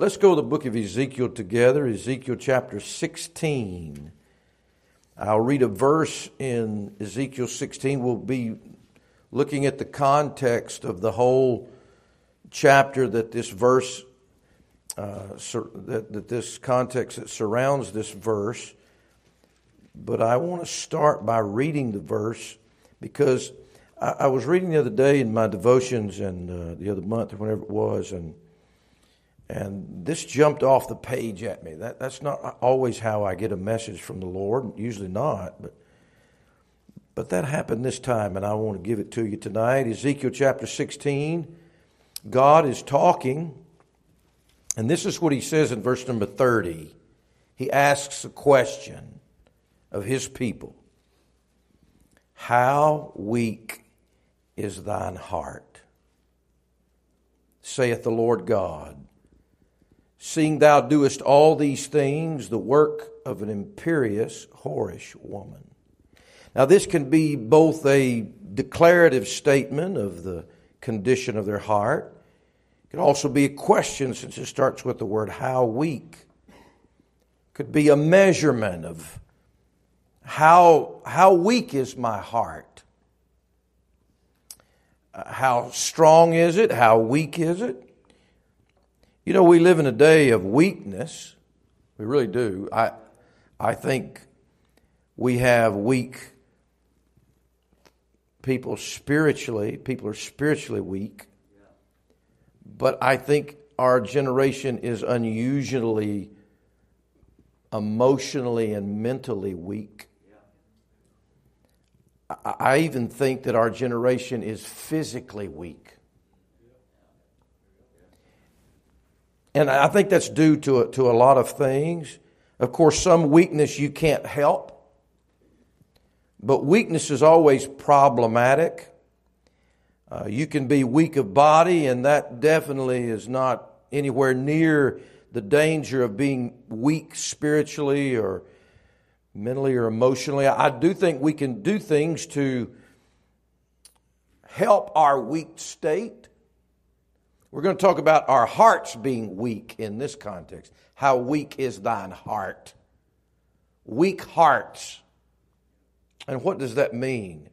Let's go to the book of Ezekiel together, Ezekiel chapter 16. I'll read a verse in Ezekiel 16. We'll be looking at the context of the whole chapter that this verse, uh, sur- that, that this context that surrounds this verse. But I want to start by reading the verse because I, I was reading the other day in my devotions and uh, the other month or whenever it was, and and this jumped off the page at me. That, that's not always how I get a message from the Lord, usually not, but, but that happened this time, and I want to give it to you tonight. Ezekiel chapter 16. God is talking, and this is what he says in verse number 30. He asks a question of his people How weak is thine heart? saith the Lord God. Seeing thou doest all these things, the work of an imperious, whorish woman. Now, this can be both a declarative statement of the condition of their heart. It could also be a question since it starts with the word how weak. It could be a measurement of how, how weak is my heart? Uh, how strong is it? How weak is it? You know, we live in a day of weakness. We really do. I, I think we have weak people spiritually. People are spiritually weak. But I think our generation is unusually emotionally and mentally weak. I even think that our generation is physically weak. And I think that's due to a, to a lot of things. Of course, some weakness you can't help, but weakness is always problematic. Uh, you can be weak of body, and that definitely is not anywhere near the danger of being weak spiritually or mentally or emotionally. I do think we can do things to help our weak state. We're going to talk about our hearts being weak in this context. How weak is thine heart? Weak hearts. And what does that mean?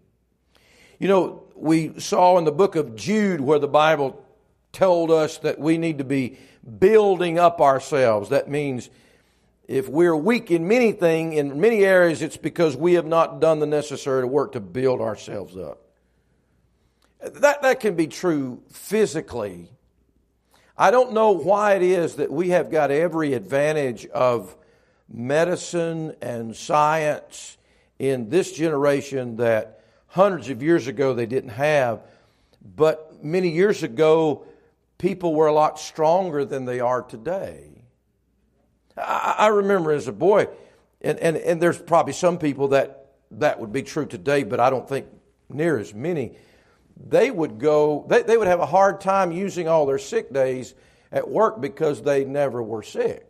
You know, we saw in the book of Jude where the Bible told us that we need to be building up ourselves. That means if we're weak in many things, in many areas, it's because we have not done the necessary work to build ourselves up. That, that can be true physically I don't know why it is that we have got every advantage of medicine and science in this generation that hundreds of years ago they didn't have. But many years ago, people were a lot stronger than they are today. I, I remember as a boy, and, and, and there's probably some people that that would be true today, but I don't think near as many they would go, they, they would have a hard time using all their sick days at work because they never were sick.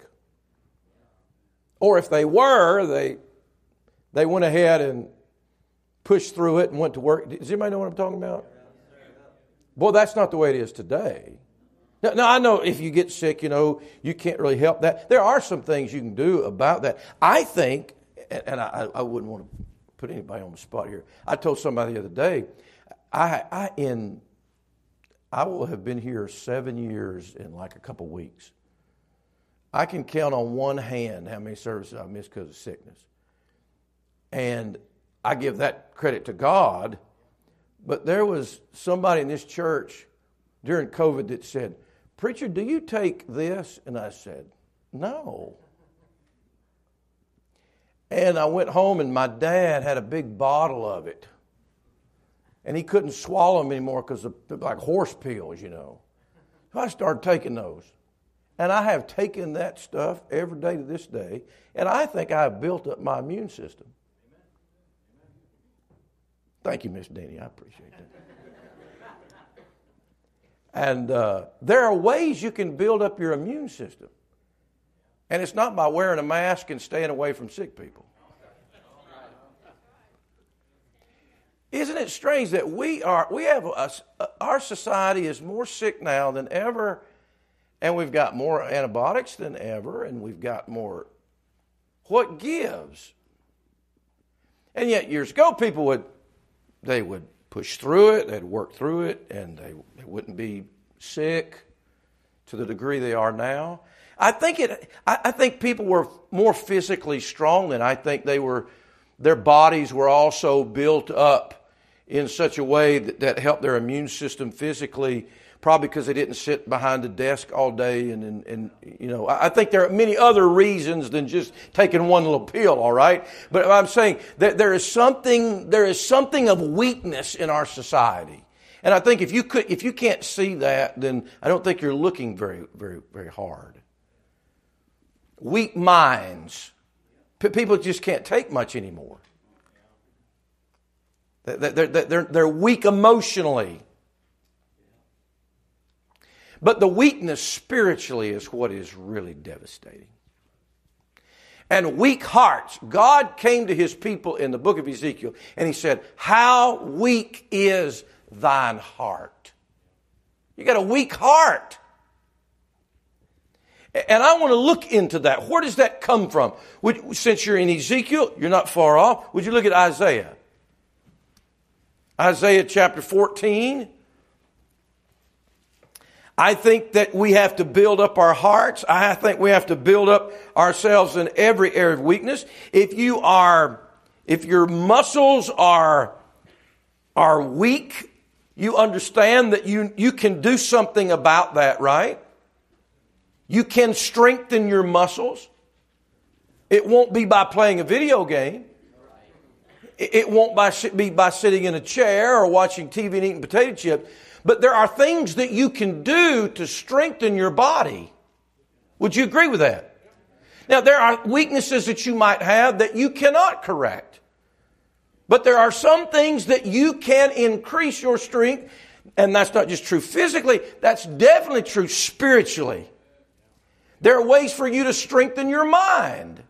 Or if they were, they, they went ahead and pushed through it and went to work. Does anybody know what I'm talking about? Boy, that's not the way it is today. Now, now, I know if you get sick, you know, you can't really help that. There are some things you can do about that. I think, and I, I wouldn't want to put anybody on the spot here. I told somebody the other day, I, I in I will have been here seven years in like a couple weeks. I can count on one hand how many services I've missed because of sickness. And I give that credit to God. But there was somebody in this church during COVID that said, Preacher, do you take this? And I said, No. And I went home, and my dad had a big bottle of it and he couldn't swallow them anymore because of like horse pills, you know. So I started taking those. And I have taken that stuff every day to this day, and I think I have built up my immune system. Thank you, Miss Denny. I appreciate that. and uh, there are ways you can build up your immune system. And it's not by wearing a mask and staying away from sick people. Isn't it strange that we are, we have, a, our society is more sick now than ever, and we've got more antibiotics than ever, and we've got more. What gives? And yet, years ago, people would they would push through it, they'd work through it, and they, they wouldn't be sick to the degree they are now. I think it. I, I think people were more physically strong than I think they were. Their bodies were also built up in such a way that, that helped their immune system physically probably because they didn't sit behind a desk all day and, and, and, you know i think there are many other reasons than just taking one little pill all right? But i'm saying that there is something there is something of weakness in our society. And i think if you could if you can't see that then i don't think you're looking very very very hard. Weak minds people just can't take much anymore they're, they're, they're weak emotionally but the weakness spiritually is what is really devastating. And weak hearts. God came to his people in the book of Ezekiel and he said, How weak is thine heart? You got a weak heart. And I want to look into that. Where does that come from? Would, since you're in Ezekiel, you're not far off. Would you look at Isaiah? Isaiah chapter 14. I think that we have to build up our hearts. I think we have to build up ourselves in every area of weakness. If you are, if your muscles are, are weak, you understand that you, you can do something about that, right? You can strengthen your muscles. It won't be by playing a video game. It won't be by sitting in a chair or watching TV and eating potato chips but there are things that you can do to strengthen your body. Would you agree with that? Now, there are weaknesses that you might have that you cannot correct. But there are some things that you can increase your strength, and that's not just true physically, that's definitely true spiritually. There are ways for you to strengthen your mind.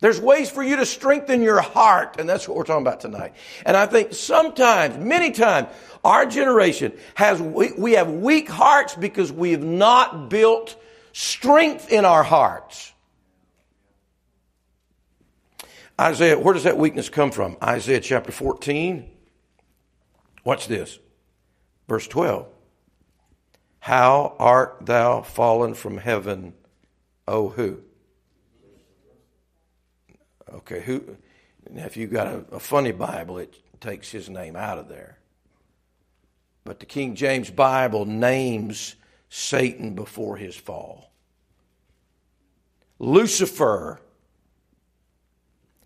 There's ways for you to strengthen your heart, and that's what we're talking about tonight. And I think sometimes, many times, our generation has, we, we have weak hearts because we have not built strength in our hearts. Isaiah, where does that weakness come from? Isaiah chapter 14. Watch this. Verse 12. How art thou fallen from heaven, O who? Okay, who? If you've got a, a funny Bible, it takes his name out of there. But the King James Bible names Satan before his fall. Lucifer.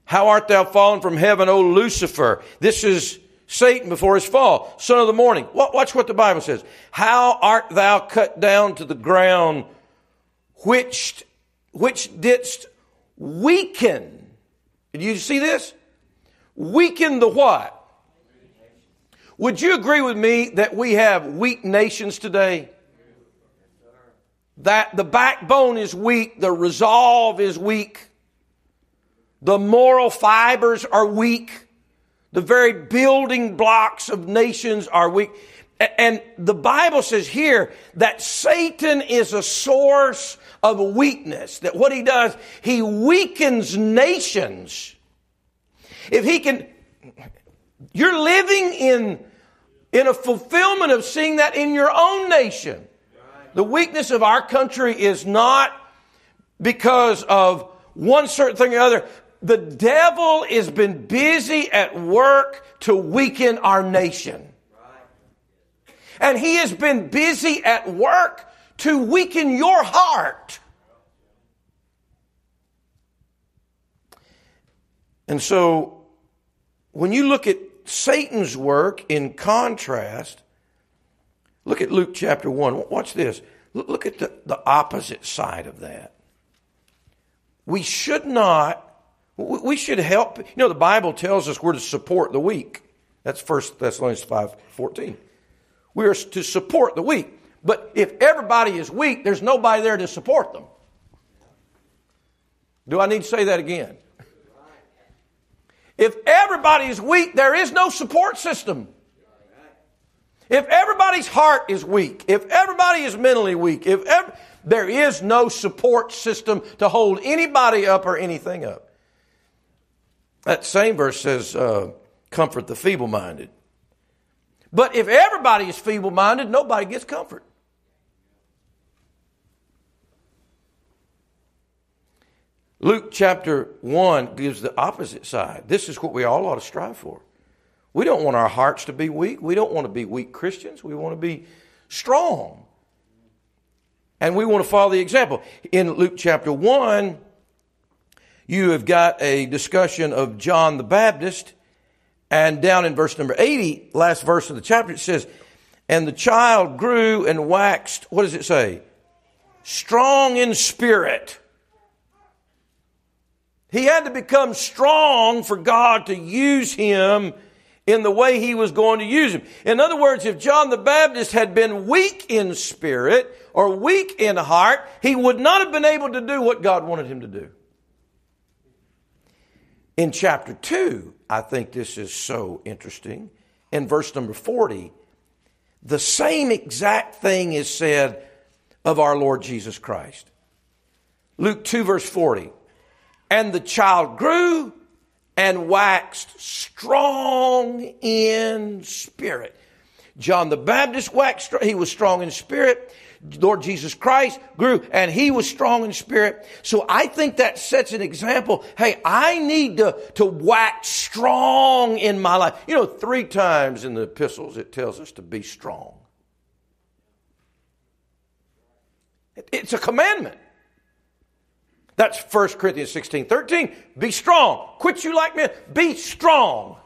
How art thou fallen from heaven, O Lucifer? This is Satan before his fall, son of the morning. Watch what the Bible says. How art thou cut down to the ground, which, which didst weaken? Did you see this? Weaken the what? Would you agree with me that we have weak nations today? That the backbone is weak, the resolve is weak, the moral fibers are weak, the very building blocks of nations are weak. And the Bible says here that Satan is a source of weakness. That what he does, he weakens nations. If he can, you're living in in a fulfillment of seeing that in your own nation. The weakness of our country is not because of one certain thing or other. The devil has been busy at work to weaken our nation. And he has been busy at work to weaken your heart. And so, when you look at Satan's work in contrast, look at Luke chapter 1. Watch this. Look at the, the opposite side of that. We should not, we should help. You know, the Bible tells us we're to support the weak. That's 1 Thessalonians 5 14. We are to support the weak. But if everybody is weak, there's nobody there to support them. Do I need to say that again? If everybody is weak, there is no support system. If everybody's heart is weak, if everybody is mentally weak, if ev- there is no support system to hold anybody up or anything up. That same verse says, uh, comfort the feeble minded. But if everybody is feeble minded, nobody gets comfort. Luke chapter 1 gives the opposite side. This is what we all ought to strive for. We don't want our hearts to be weak. We don't want to be weak Christians. We want to be strong. And we want to follow the example. In Luke chapter 1, you have got a discussion of John the Baptist. And down in verse number 80, last verse of the chapter, it says, And the child grew and waxed, what does it say? Strong in spirit he had to become strong for God to use him in the way he was going to use him. In other words, if John the Baptist had been weak in spirit or weak in heart, he would not have been able to do what God wanted him to do. In chapter 2, I think this is so interesting. In verse number 40, the same exact thing is said of our Lord Jesus Christ. Luke 2, verse 40. And the child grew and waxed strong in spirit. John the Baptist waxed, he was strong in spirit. Lord Jesus Christ grew and he was strong in spirit. So I think that sets an example. Hey, I need to, to wax strong in my life. You know, three times in the epistles it tells us to be strong. It's a commandment. That's 1 Corinthians 16 13. Be strong. Quit you like men. Be strong.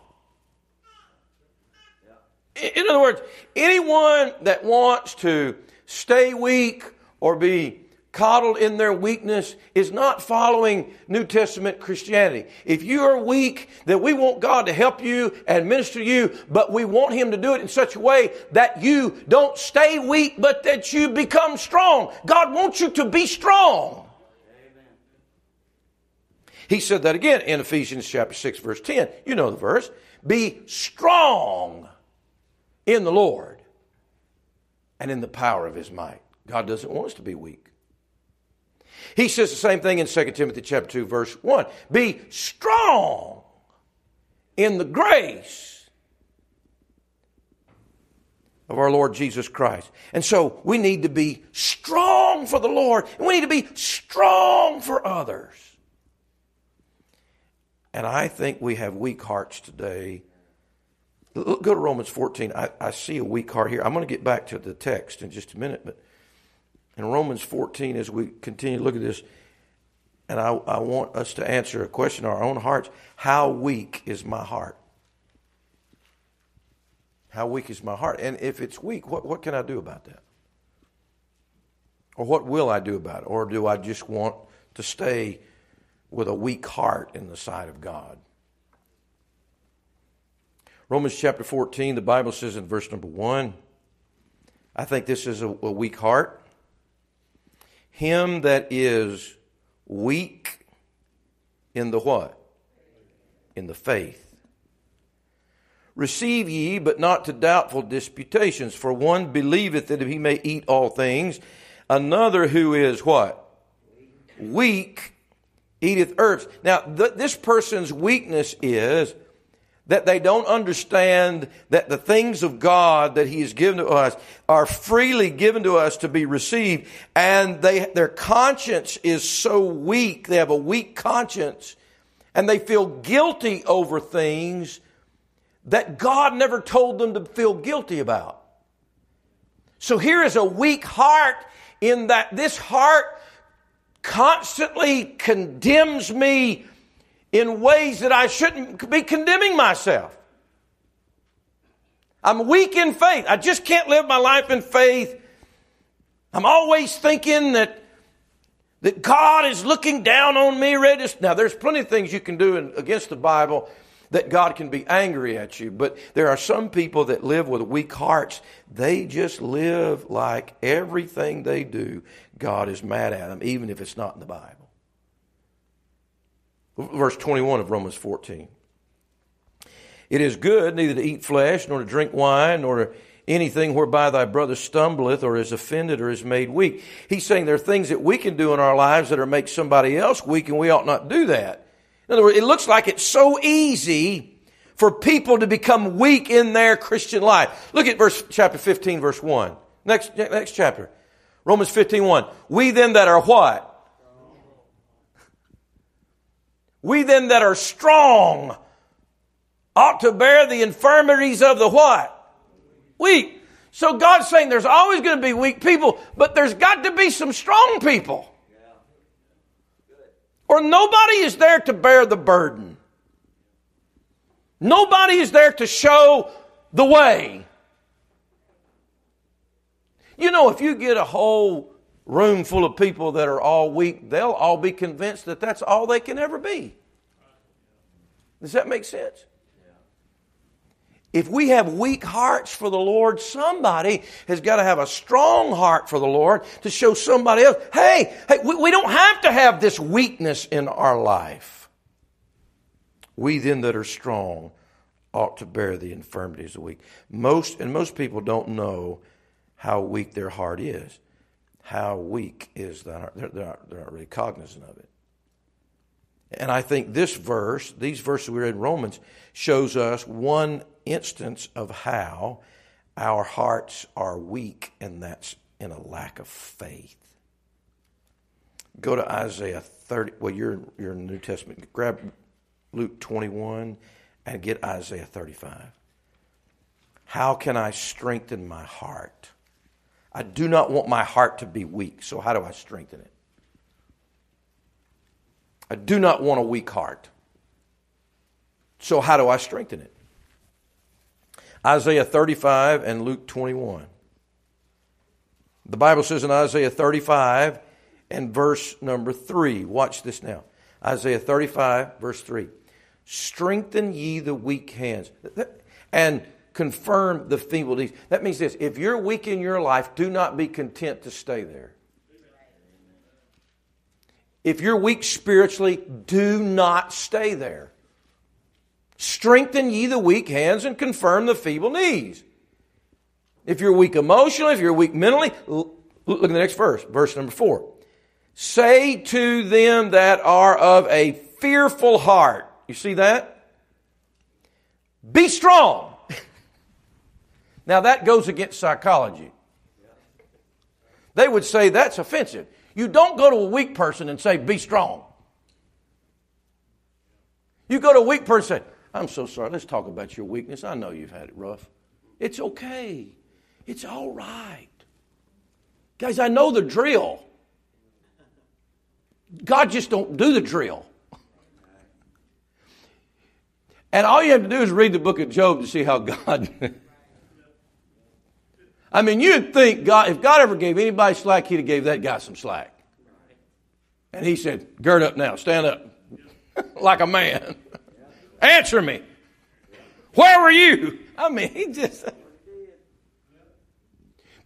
In other words, anyone that wants to stay weak or be coddled in their weakness is not following New Testament Christianity. If you are weak, then we want God to help you and minister you, but we want Him to do it in such a way that you don't stay weak, but that you become strong. God wants you to be strong. He said that again in Ephesians chapter 6 verse 10. You know the verse. Be strong in the Lord and in the power of his might. God doesn't want us to be weak. He says the same thing in 2 Timothy chapter 2 verse 1. Be strong in the grace of our Lord Jesus Christ. And so we need to be strong for the Lord and we need to be strong for others. And I think we have weak hearts today. Go to Romans 14. I, I see a weak heart here. I'm going to get back to the text in just a minute, but in Romans 14, as we continue to look at this, and I, I want us to answer a question in our own hearts How weak is my heart? How weak is my heart? And if it's weak, what, what can I do about that? Or what will I do about it? Or do I just want to stay with a weak heart in the sight of God. Romans chapter 14, the Bible says in verse number 1, I think this is a, a weak heart. Him that is weak in the what? In the faith. Receive ye, but not to doubtful disputations. For one believeth that he may eat all things, another who is what? Weak eateth herbs. Now, th- this person's weakness is that they don't understand that the things of God that He has given to us are freely given to us to be received, and they, their conscience is so weak, they have a weak conscience, and they feel guilty over things that God never told them to feel guilty about. So here is a weak heart in that this heart constantly condemns me in ways that I shouldn't be condemning myself. I'm weak in faith. I just can't live my life in faith. I'm always thinking that that God is looking down on me. Ready now, there's plenty of things you can do in, against the Bible that God can be angry at you. But there are some people that live with weak hearts. They just live like everything they do God is mad at them, even if it's not in the Bible. Verse 21 of Romans 14. It is good neither to eat flesh, nor to drink wine, nor anything whereby thy brother stumbleth or is offended or is made weak. He's saying there are things that we can do in our lives that are make somebody else weak and we ought not do that. In other words, it looks like it's so easy for people to become weak in their Christian life. Look at verse chapter 15 verse 1. Next next chapter. Romans 15 1. We then that are what? We then that are strong ought to bear the infirmities of the what? Weak. So God's saying there's always going to be weak people, but there's got to be some strong people. Or nobody is there to bear the burden. Nobody is there to show the way. You know, if you get a whole room full of people that are all weak, they'll all be convinced that that's all they can ever be. Does that make sense? If we have weak hearts for the Lord, somebody has got to have a strong heart for the Lord to show somebody else, hey, hey, we, we don't have to have this weakness in our life. We then that are strong ought to bear the infirmities of the weak. Most, and most people don't know how weak their heart is. How weak is that heart? They're, they're, not, they're not really cognizant of it. And I think this verse, these verses we read in Romans, shows us one instance of how our hearts are weak, and that's in a lack of faith. Go to Isaiah 30. Well, you're, you're in the New Testament. Grab Luke 21 and get Isaiah 35. How can I strengthen my heart? I do not want my heart to be weak, so how do I strengthen it? I do not want a weak heart. So, how do I strengthen it? Isaiah 35 and Luke 21. The Bible says in Isaiah 35 and verse number 3, watch this now. Isaiah 35, verse 3. Strengthen ye the weak hands and confirm the feeble knees. That means this if you're weak in your life, do not be content to stay there. If you're weak spiritually, do not stay there. Strengthen ye the weak hands and confirm the feeble knees. If you're weak emotionally, if you're weak mentally, look at the next verse, verse number four. Say to them that are of a fearful heart. You see that? Be strong. Now that goes against psychology. They would say that's offensive. You don't go to a weak person and say, be strong. You go to a weak person I'm so sorry. Let's talk about your weakness. I know you've had it rough. It's okay. It's all right. Guys, I know the drill. God just don't do the drill. And all you have to do is read the book of Job to see how God I mean, you'd think God, if God ever gave anybody slack, he'd have gave that guy some slack. And he said, gird up now, stand up like a man. Answer me. Where were you? I mean, he just.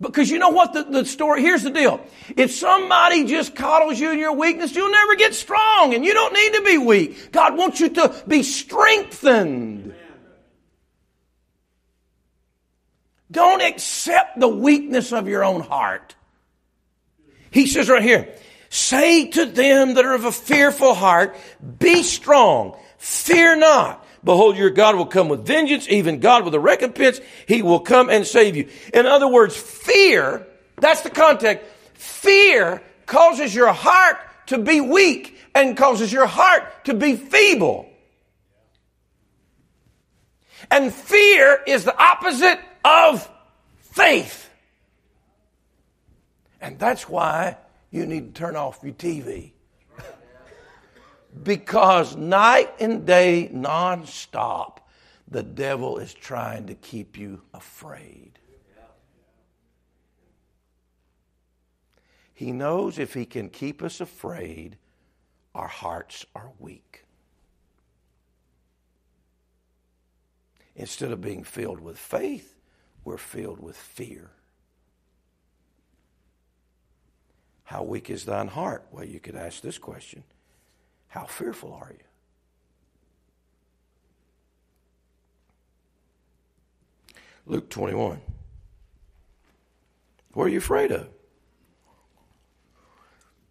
Because you know what the, the story, here's the deal. If somebody just coddles you in your weakness, you'll never get strong and you don't need to be weak. God wants you to be strengthened. Don't accept the weakness of your own heart. He says right here, say to them that are of a fearful heart, be strong, fear not. Behold, your God will come with vengeance, even God with a recompense. He will come and save you. In other words, fear, that's the context. Fear causes your heart to be weak and causes your heart to be feeble. And fear is the opposite of faith. And that's why you need to turn off your TV. because night and day, nonstop, the devil is trying to keep you afraid. He knows if he can keep us afraid, our hearts are weak. Instead of being filled with faith, we're filled with fear. How weak is thine heart? Well, you could ask this question How fearful are you? Luke 21. What are you afraid of?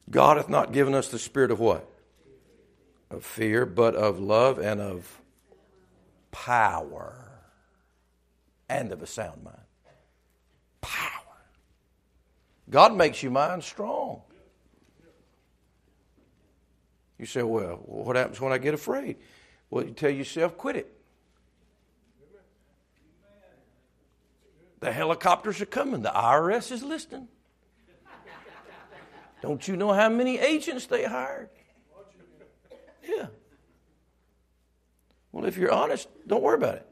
God hath not given us the spirit of what? Of fear, but of love and of power and of a sound mind. Power. God makes you mind strong. You say, well, what happens when I get afraid? Well, you tell yourself, quit it. The helicopters are coming. The IRS is listening. Don't you know how many agents they hired? Yeah. Well, if you're honest, don't worry about it.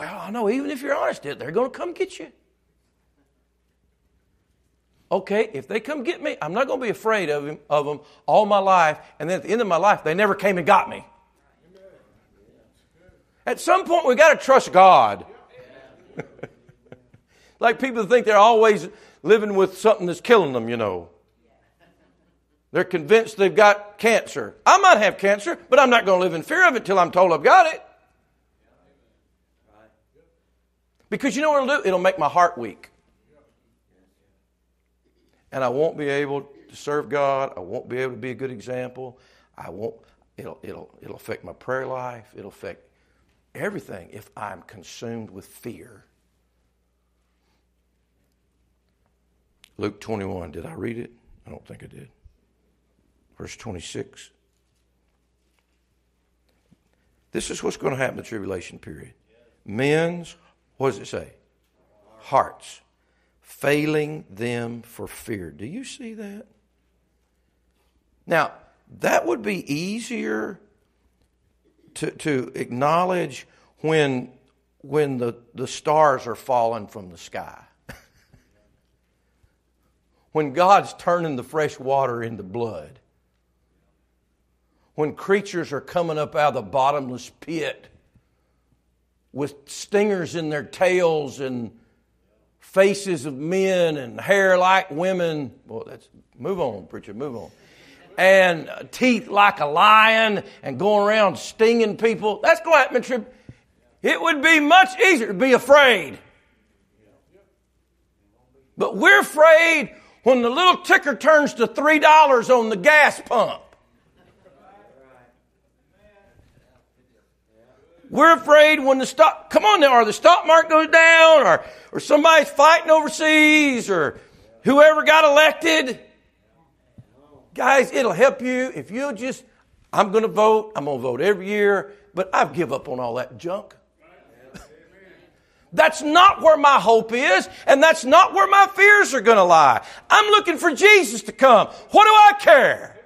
Well, I know, even if you're honest, they're going to come get you. Okay, if they come get me, I'm not going to be afraid of, him, of them all my life, and then at the end of my life, they never came and got me. At some point, we've got to trust God. like people think they're always living with something that's killing them, you know. They're convinced they've got cancer. I might have cancer, but I'm not going to live in fear of it till I'm told I've got it. Because you know what it'll do? It'll make my heart weak. And I won't be able to serve God. I won't be able to be a good example. I won't, it'll, it'll, it'll affect my prayer life. It'll affect everything if I'm consumed with fear. Luke 21, did I read it? I don't think I did. Verse 26. This is what's going to happen in the tribulation period. Men's, what does it say? Hearts failing them for fear. Do you see that? Now, that would be easier to, to acknowledge when, when the, the stars are falling from the sky. when God's turning the fresh water into blood. When creatures are coming up out of the bottomless pit with stingers in their tails and faces of men and hair like women. Well, that's move on, preacher, move on and teeth like a lion and going around stinging people. That's going to happen trib. It would be much easier to be afraid. But we're afraid when the little ticker turns to $3 on the gas pump. We're afraid when the stock, come on now, or the stock market goes down, or, or somebody's fighting overseas, or whoever got elected. Guys, it'll help you if you'll just, I'm going to vote. I'm going to vote every year, but I've give up on all that junk. That's not where my hope is, and that's not where my fears are going to lie. I'm looking for Jesus to come. What do I care?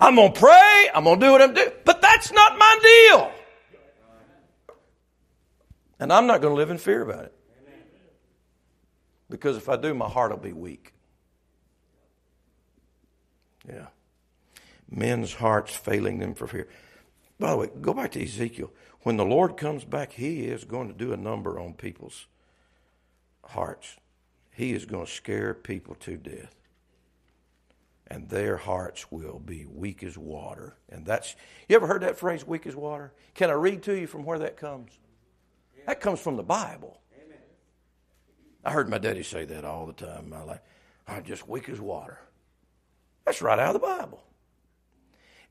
I'm going to pray. I'm going to do what I'm doing. But that's not my deal. And I'm not going to live in fear about it. Because if I do, my heart will be weak. Yeah. Men's hearts failing them for fear. By the way, go back to Ezekiel. When the Lord comes back, He is going to do a number on people's hearts. He is going to scare people to death. And their hearts will be weak as water. And that's, you ever heard that phrase, weak as water? Can I read to you from where that comes? That comes from the Bible. I heard my daddy say that all the time in my life. I'm just weak as water. That's right out of the Bible.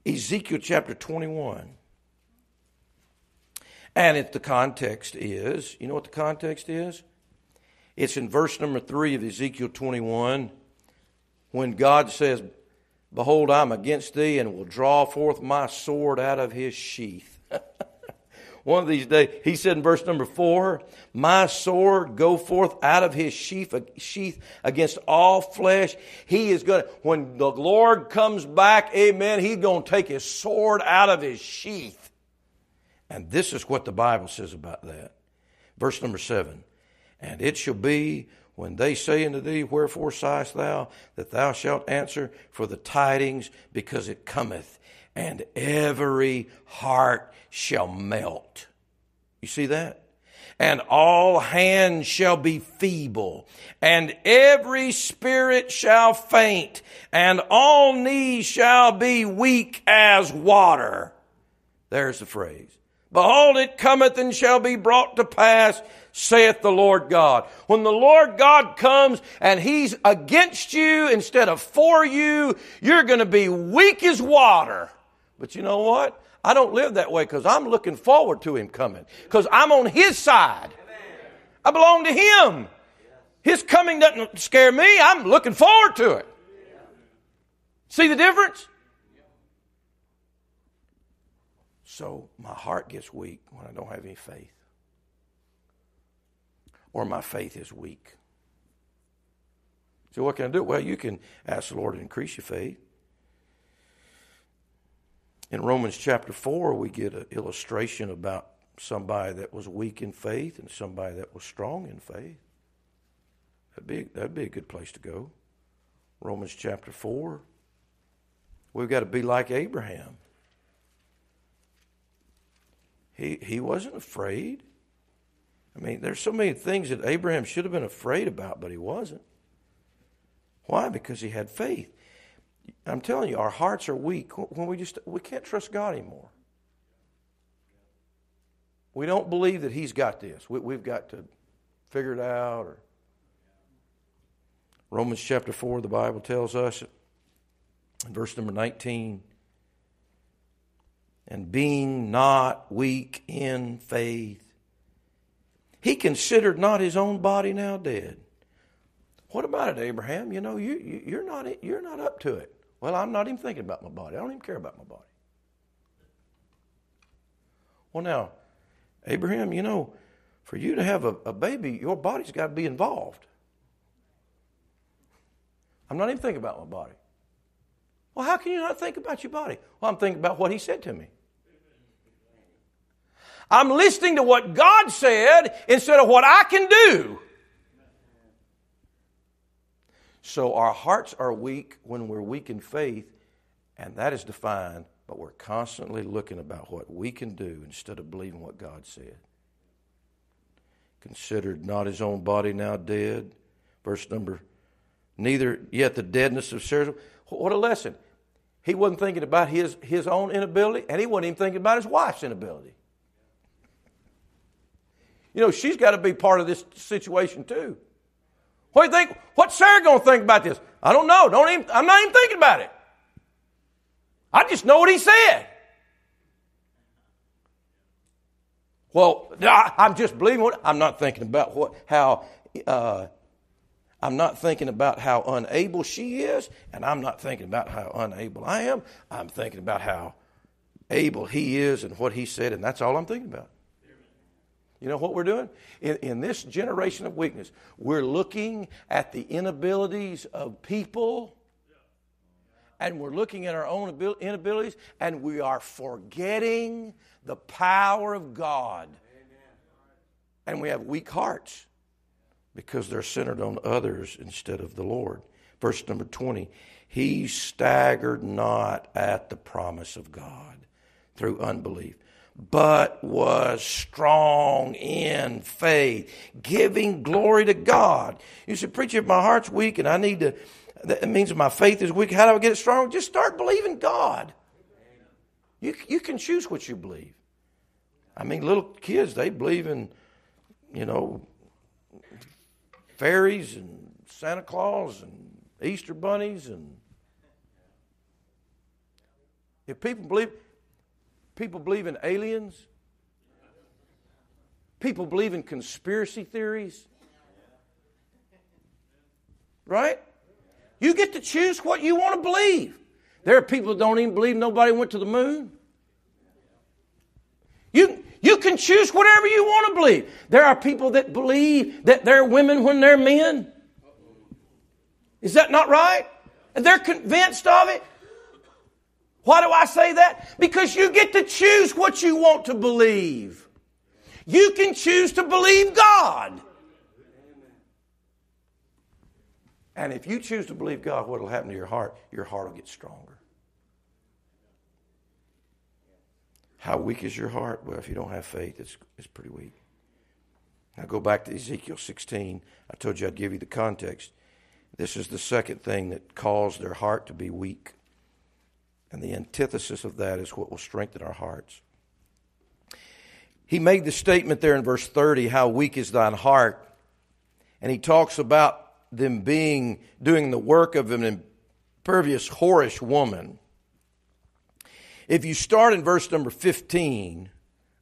Ezekiel chapter 21. And if the context is, you know what the context is? It's in verse number 3 of Ezekiel 21 when God says, Behold, I'm against thee and will draw forth my sword out of his sheath. one of these days. He said in verse number four, My sword go forth out of his sheath, sheath against all flesh. He is going to, when the Lord comes back, amen, he's going to take his sword out of his sheath. And this is what the Bible says about that. Verse number seven. And it shall be when they say unto thee, Wherefore sighest thou? That thou shalt answer for the tidings, because it cometh and every heart shall melt. You see that? And all hands shall be feeble, and every spirit shall faint, and all knees shall be weak as water. There's the phrase. Behold, it cometh and shall be brought to pass, saith the Lord God. When the Lord God comes and He's against you instead of for you, you're going to be weak as water. But you know what? I don't live that way because I'm looking forward to Him coming because I'm on His side. I belong to Him. His coming doesn't scare me. I'm looking forward to it. See the difference? So my heart gets weak when I don't have any faith. Or my faith is weak. So what can I do? Well, you can ask the Lord to increase your faith. In Romans chapter 4, we get an illustration about somebody that was weak in faith and somebody that was strong in faith. That'd be, that'd be a good place to go. Romans chapter 4. We've got to be like Abraham. He, he wasn't afraid. I mean, there's so many things that Abraham should have been afraid about, but he wasn't. Why? Because he had faith. I'm telling you, our hearts are weak when we just we can't trust God anymore. We don't believe that He's got this. We, have got to figure it out. Or Romans chapter four, the Bible tells us in verse number 19 and being not weak in faith. He considered not his own body now dead. What about it, Abraham? You know, you, you, you're, not, you're not up to it. Well, I'm not even thinking about my body. I don't even care about my body. Well, now, Abraham, you know, for you to have a, a baby, your body's got to be involved. I'm not even thinking about my body. Well, how can you not think about your body? Well, I'm thinking about what he said to me. I'm listening to what God said instead of what I can do. So our hearts are weak when we're weak in faith, and that is defined, but we're constantly looking about what we can do instead of believing what God said. Considered not his own body now dead. Verse number, neither yet the deadness of Sarah. What a lesson. He wasn't thinking about his, his own inability, and he wasn't even thinking about his wife's inability. You know, she's got to be part of this situation too. What do you think? What's Sarah going to think about this? I don't know. Don't even, I'm not even thinking about it. I just know what he said. Well, I, am just believing what I'm not thinking about what how uh, I'm not thinking about how unable she is, and I'm not thinking about how unable I am. I'm thinking about how able he is and what he said, and that's all I'm thinking about. You know what we're doing? In, in this generation of weakness, we're looking at the inabilities of people and we're looking at our own inabilities and we are forgetting the power of God. And we have weak hearts because they're centered on others instead of the Lord. Verse number 20 He staggered not at the promise of God through unbelief but was strong in faith, giving glory to God. You say, Preacher, if my heart's weak and I need to, that means my faith is weak. How do I get it strong? Just start believing God. You, you can choose what you believe. I mean, little kids, they believe in, you know, fairies and Santa Claus and Easter bunnies and if people believe People believe in aliens. People believe in conspiracy theories. Right? You get to choose what you want to believe. There are people that don't even believe nobody went to the moon. You, you can choose whatever you want to believe. There are people that believe that they're women when they're men. Is that not right? And they're convinced of it. Why do I say that? Because you get to choose what you want to believe. You can choose to believe God. And if you choose to believe God, what will happen to your heart? Your heart will get stronger. How weak is your heart? Well, if you don't have faith, it's, it's pretty weak. Now go back to Ezekiel 16. I told you I'd give you the context. This is the second thing that caused their heart to be weak. And the antithesis of that is what will strengthen our hearts. he made the statement there in verse 30 how weak is thine heart. And he talks about them being, doing the work of an impervious, whorish woman. If you start in verse number 15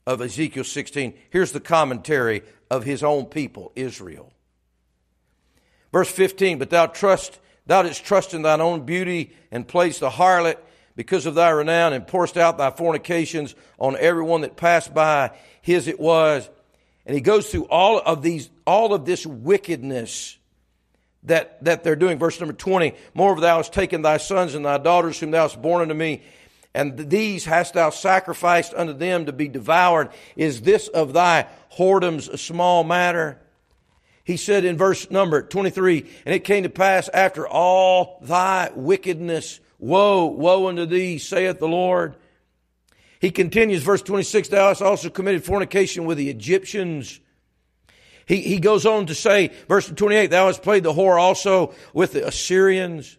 of Ezekiel 16, here's the commentary of his own people, Israel. Verse 15, but thou trust, thou didst trust in thine own beauty and placed the harlot because of thy renown and pourest out thy fornications on everyone that passed by. His it was. And he goes through all of these, all of this wickedness that, that they're doing. Verse number 20, moreover thou hast taken thy sons and thy daughters whom thou hast borne unto me, and these hast thou sacrificed unto them to be devoured. Is this of thy whoredoms a small matter? He said in verse number 23, and it came to pass after all thy wickedness, woe, woe unto thee, saith the Lord. He continues, verse 26, thou hast also committed fornication with the Egyptians. He, he goes on to say, verse 28, thou hast played the whore also with the Assyrians.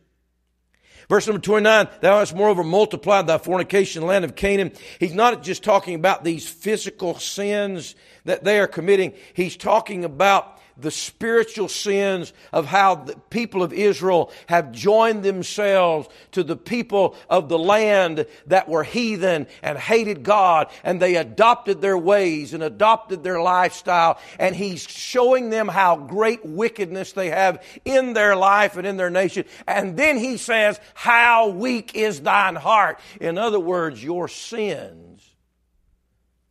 Verse number 29, thou hast moreover multiplied thy fornication in the land of Canaan. He's not just talking about these physical sins that they are committing. He's talking about the spiritual sins of how the people of Israel have joined themselves to the people of the land that were heathen and hated God and they adopted their ways and adopted their lifestyle and he's showing them how great wickedness they have in their life and in their nation. And then he says how weak is thine heart? In other words your sins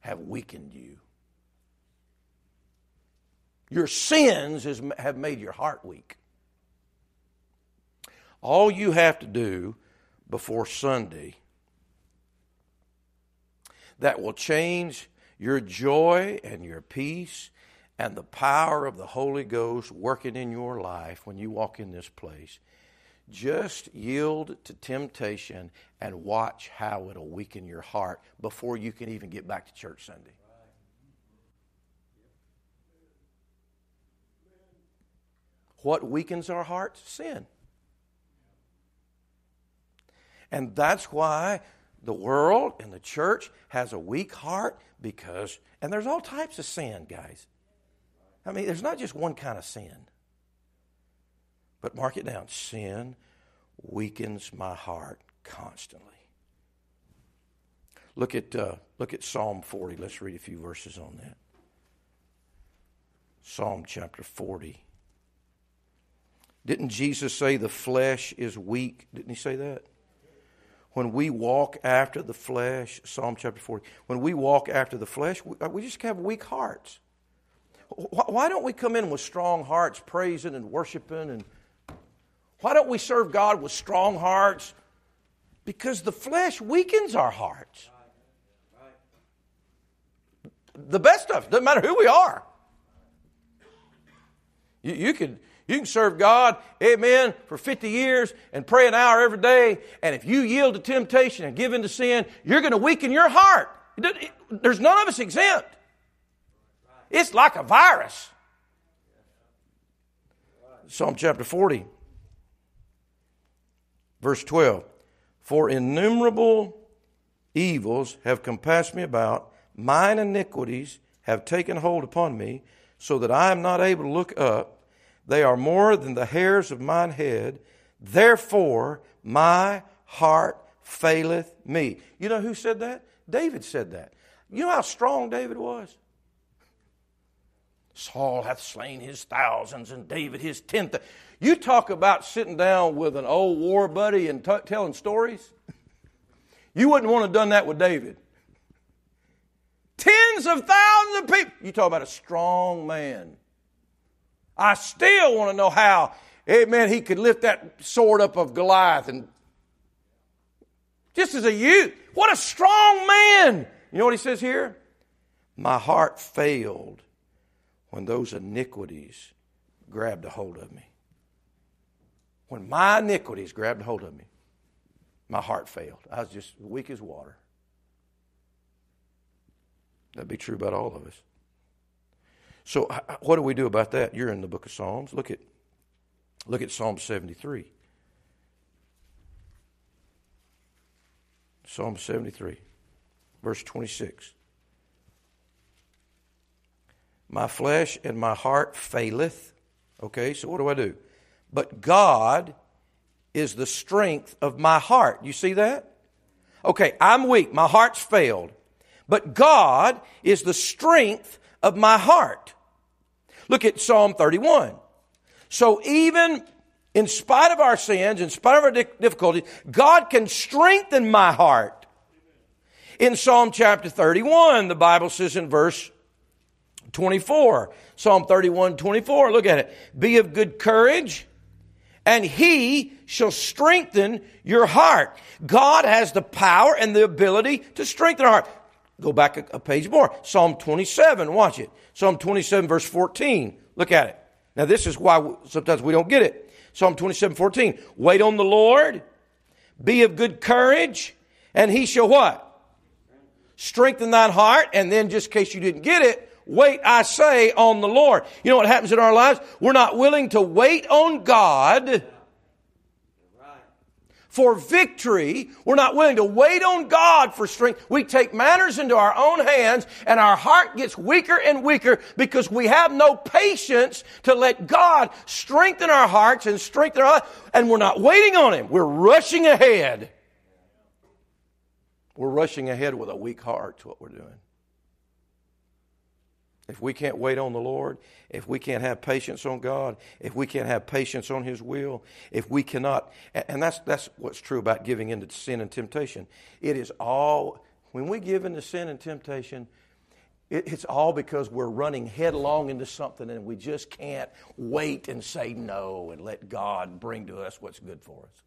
have weakened you your sins have made your heart weak. All you have to do before Sunday that will change your joy and your peace and the power of the Holy Ghost working in your life when you walk in this place. Just yield to temptation and watch how it'll weaken your heart before you can even get back to church Sunday. What weakens our hearts? Sin. And that's why the world and the church has a weak heart because, and there's all types of sin, guys. I mean, there's not just one kind of sin. But mark it down sin weakens my heart constantly. Look at, uh, look at Psalm 40. Let's read a few verses on that. Psalm chapter 40. Didn't Jesus say the flesh is weak? Didn't he say that? When we walk after the flesh, Psalm chapter 40, when we walk after the flesh, we, uh, just have weak hearts. Why don't we come in with strong hearts, praising and worshiping? And why don't we serve God with strong hearts? Because the flesh weakens our hearts. The best of us, doesn't matter who we are. You, you could you can serve God, amen, for 50 years and pray an hour every day. And if you yield to temptation and give in to sin, you're going to weaken your heart. There's none of us exempt. It's like a virus. Psalm chapter 40, verse 12. For innumerable evils have compassed me about, mine iniquities have taken hold upon me, so that I am not able to look up. They are more than the hairs of mine head. Therefore, my heart faileth me. You know who said that? David said that. You know how strong David was? Saul hath slain his thousands and David his tenth. You talk about sitting down with an old war buddy and t- telling stories. You wouldn't want to have done that with David. Tens of thousands of people. You talk about a strong man. I still want to know how, amen, he could lift that sword up of Goliath and just as a youth. What a strong man. You know what he says here? My heart failed when those iniquities grabbed a hold of me. When my iniquities grabbed a hold of me, my heart failed. I was just weak as water. That'd be true about all of us. So what do we do about that? You're in the book of Psalms. Look at look at Psalm 73. Psalm 73, verse 26. My flesh and my heart faileth. Okay, so what do I do? But God is the strength of my heart. You see that? Okay, I'm weak. My heart's failed. But God is the strength of my heart. Look at Psalm 31. So even in spite of our sins, in spite of our difficulties, God can strengthen my heart. In Psalm chapter 31, the Bible says in verse 24, Psalm 31, 24, look at it. Be of good courage, and he shall strengthen your heart. God has the power and the ability to strengthen our heart. Go back a, a page more. Psalm 27, watch it. Psalm 27, verse 14. Look at it. Now, this is why sometimes we don't get it. Psalm 27, 14. Wait on the Lord, be of good courage, and he shall what? Strengthen thine heart, and then just in case you didn't get it, wait, I say, on the Lord. You know what happens in our lives? We're not willing to wait on God for victory. We're not willing to wait on God for strength. We take matters into our own hands and our heart gets weaker and weaker because we have no patience to let God strengthen our hearts and strengthen our and we're not waiting on Him. We're rushing ahead. We're rushing ahead with a weak heart, what we're doing. If we can't wait on the Lord, if we can't have patience on God, if we can't have patience on His will, if we cannot, and that's, that's what's true about giving into sin and temptation. It is all, when we give into sin and temptation, it, it's all because we're running headlong into something and we just can't wait and say no and let God bring to us what's good for us.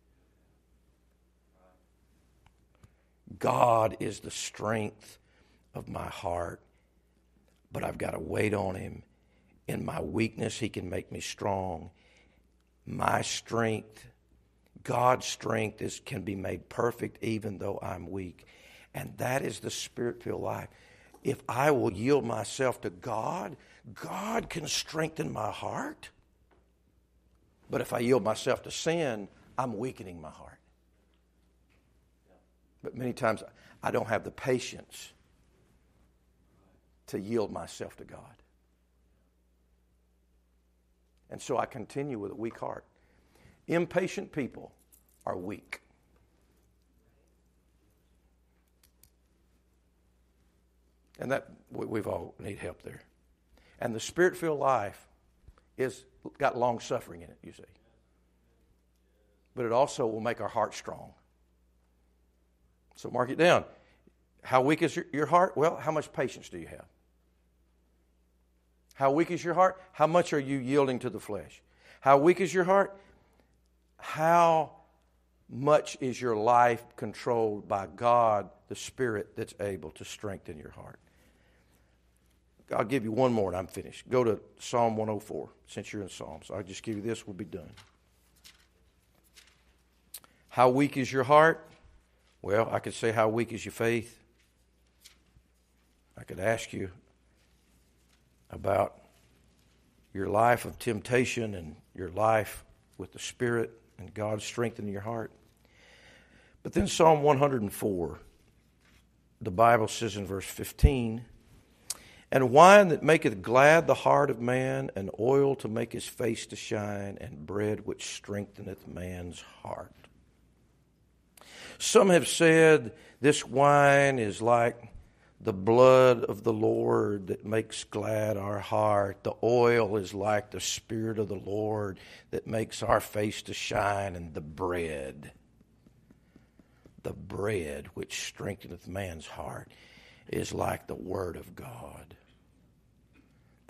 God is the strength of my heart but I've got to wait on Him. In my weakness, He can make me strong. My strength, God's strength, is, can be made perfect even though I'm weak. And that is the spirit filled life. If I will yield myself to God, God can strengthen my heart. But if I yield myself to sin, I'm weakening my heart. But many times I don't have the patience to yield myself to God. And so I continue with a weak heart. Impatient people are weak. And that we've all need help there. And the spirit filled life is got long suffering in it, you see. But it also will make our heart strong. So mark it down. How weak is your, your heart? Well, how much patience do you have? How weak is your heart? How much are you yielding to the flesh? How weak is your heart? How much is your life controlled by God, the Spirit that's able to strengthen your heart? I'll give you one more and I'm finished. Go to Psalm 104, since you're in Psalms. I'll just give you this, we'll be done. How weak is your heart? Well, I could say, How weak is your faith? I could ask you, about your life of temptation and your life with the Spirit and God strengthening your heart. But then Psalm 104, the Bible says in verse 15, and wine that maketh glad the heart of man, and oil to make his face to shine, and bread which strengtheneth man's heart. Some have said this wine is like the blood of the Lord that makes glad our heart. The oil is like the Spirit of the Lord that makes our face to shine, and the bread, the bread which strengtheneth man's heart, is like the Word of God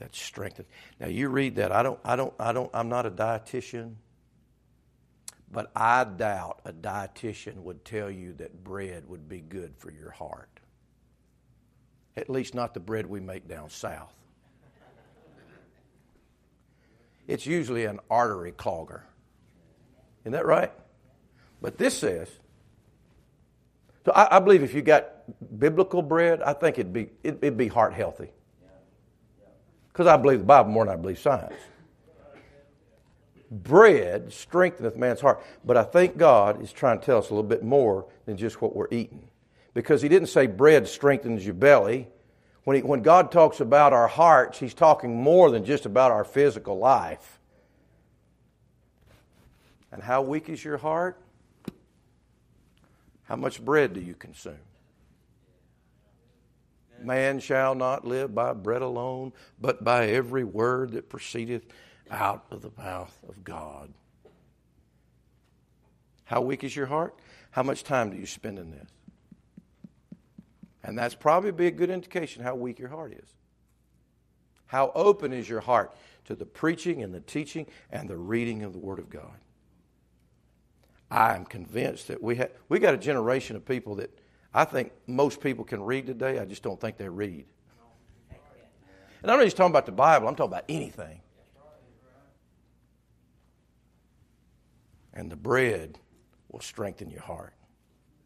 that strengthens. Now you read that. I don't. I don't. I don't. I'm not a dietitian. But I doubt a dietitian would tell you that bread would be good for your heart. At least not the bread we make down south. It's usually an artery clogger. Isn't that right? But this says, so I, I believe if you got biblical bread, I think it'd be, it, it'd be heart healthy. Because I believe the Bible more than I believe science. Bread strengtheneth man's heart. But I think God is trying to tell us a little bit more than just what we're eating because he didn't say bread strengthens your belly. when, he, when God talks about our hearts, He's talking more than just about our physical life. And how weak is your heart? How much bread do you consume? Man shall not live by bread alone, but by every word that proceedeth out of the mouth of God. How weak is your heart? How much time do you spend in this? And that's probably be a good indication how weak your heart is. How open is your heart to the preaching and the teaching and the reading of the Word of God? I am convinced that we have we got a generation of people that I think most people can read today. I just don't think they read. And I'm not just talking about the Bible, I'm talking about anything. And the bread will strengthen your heart.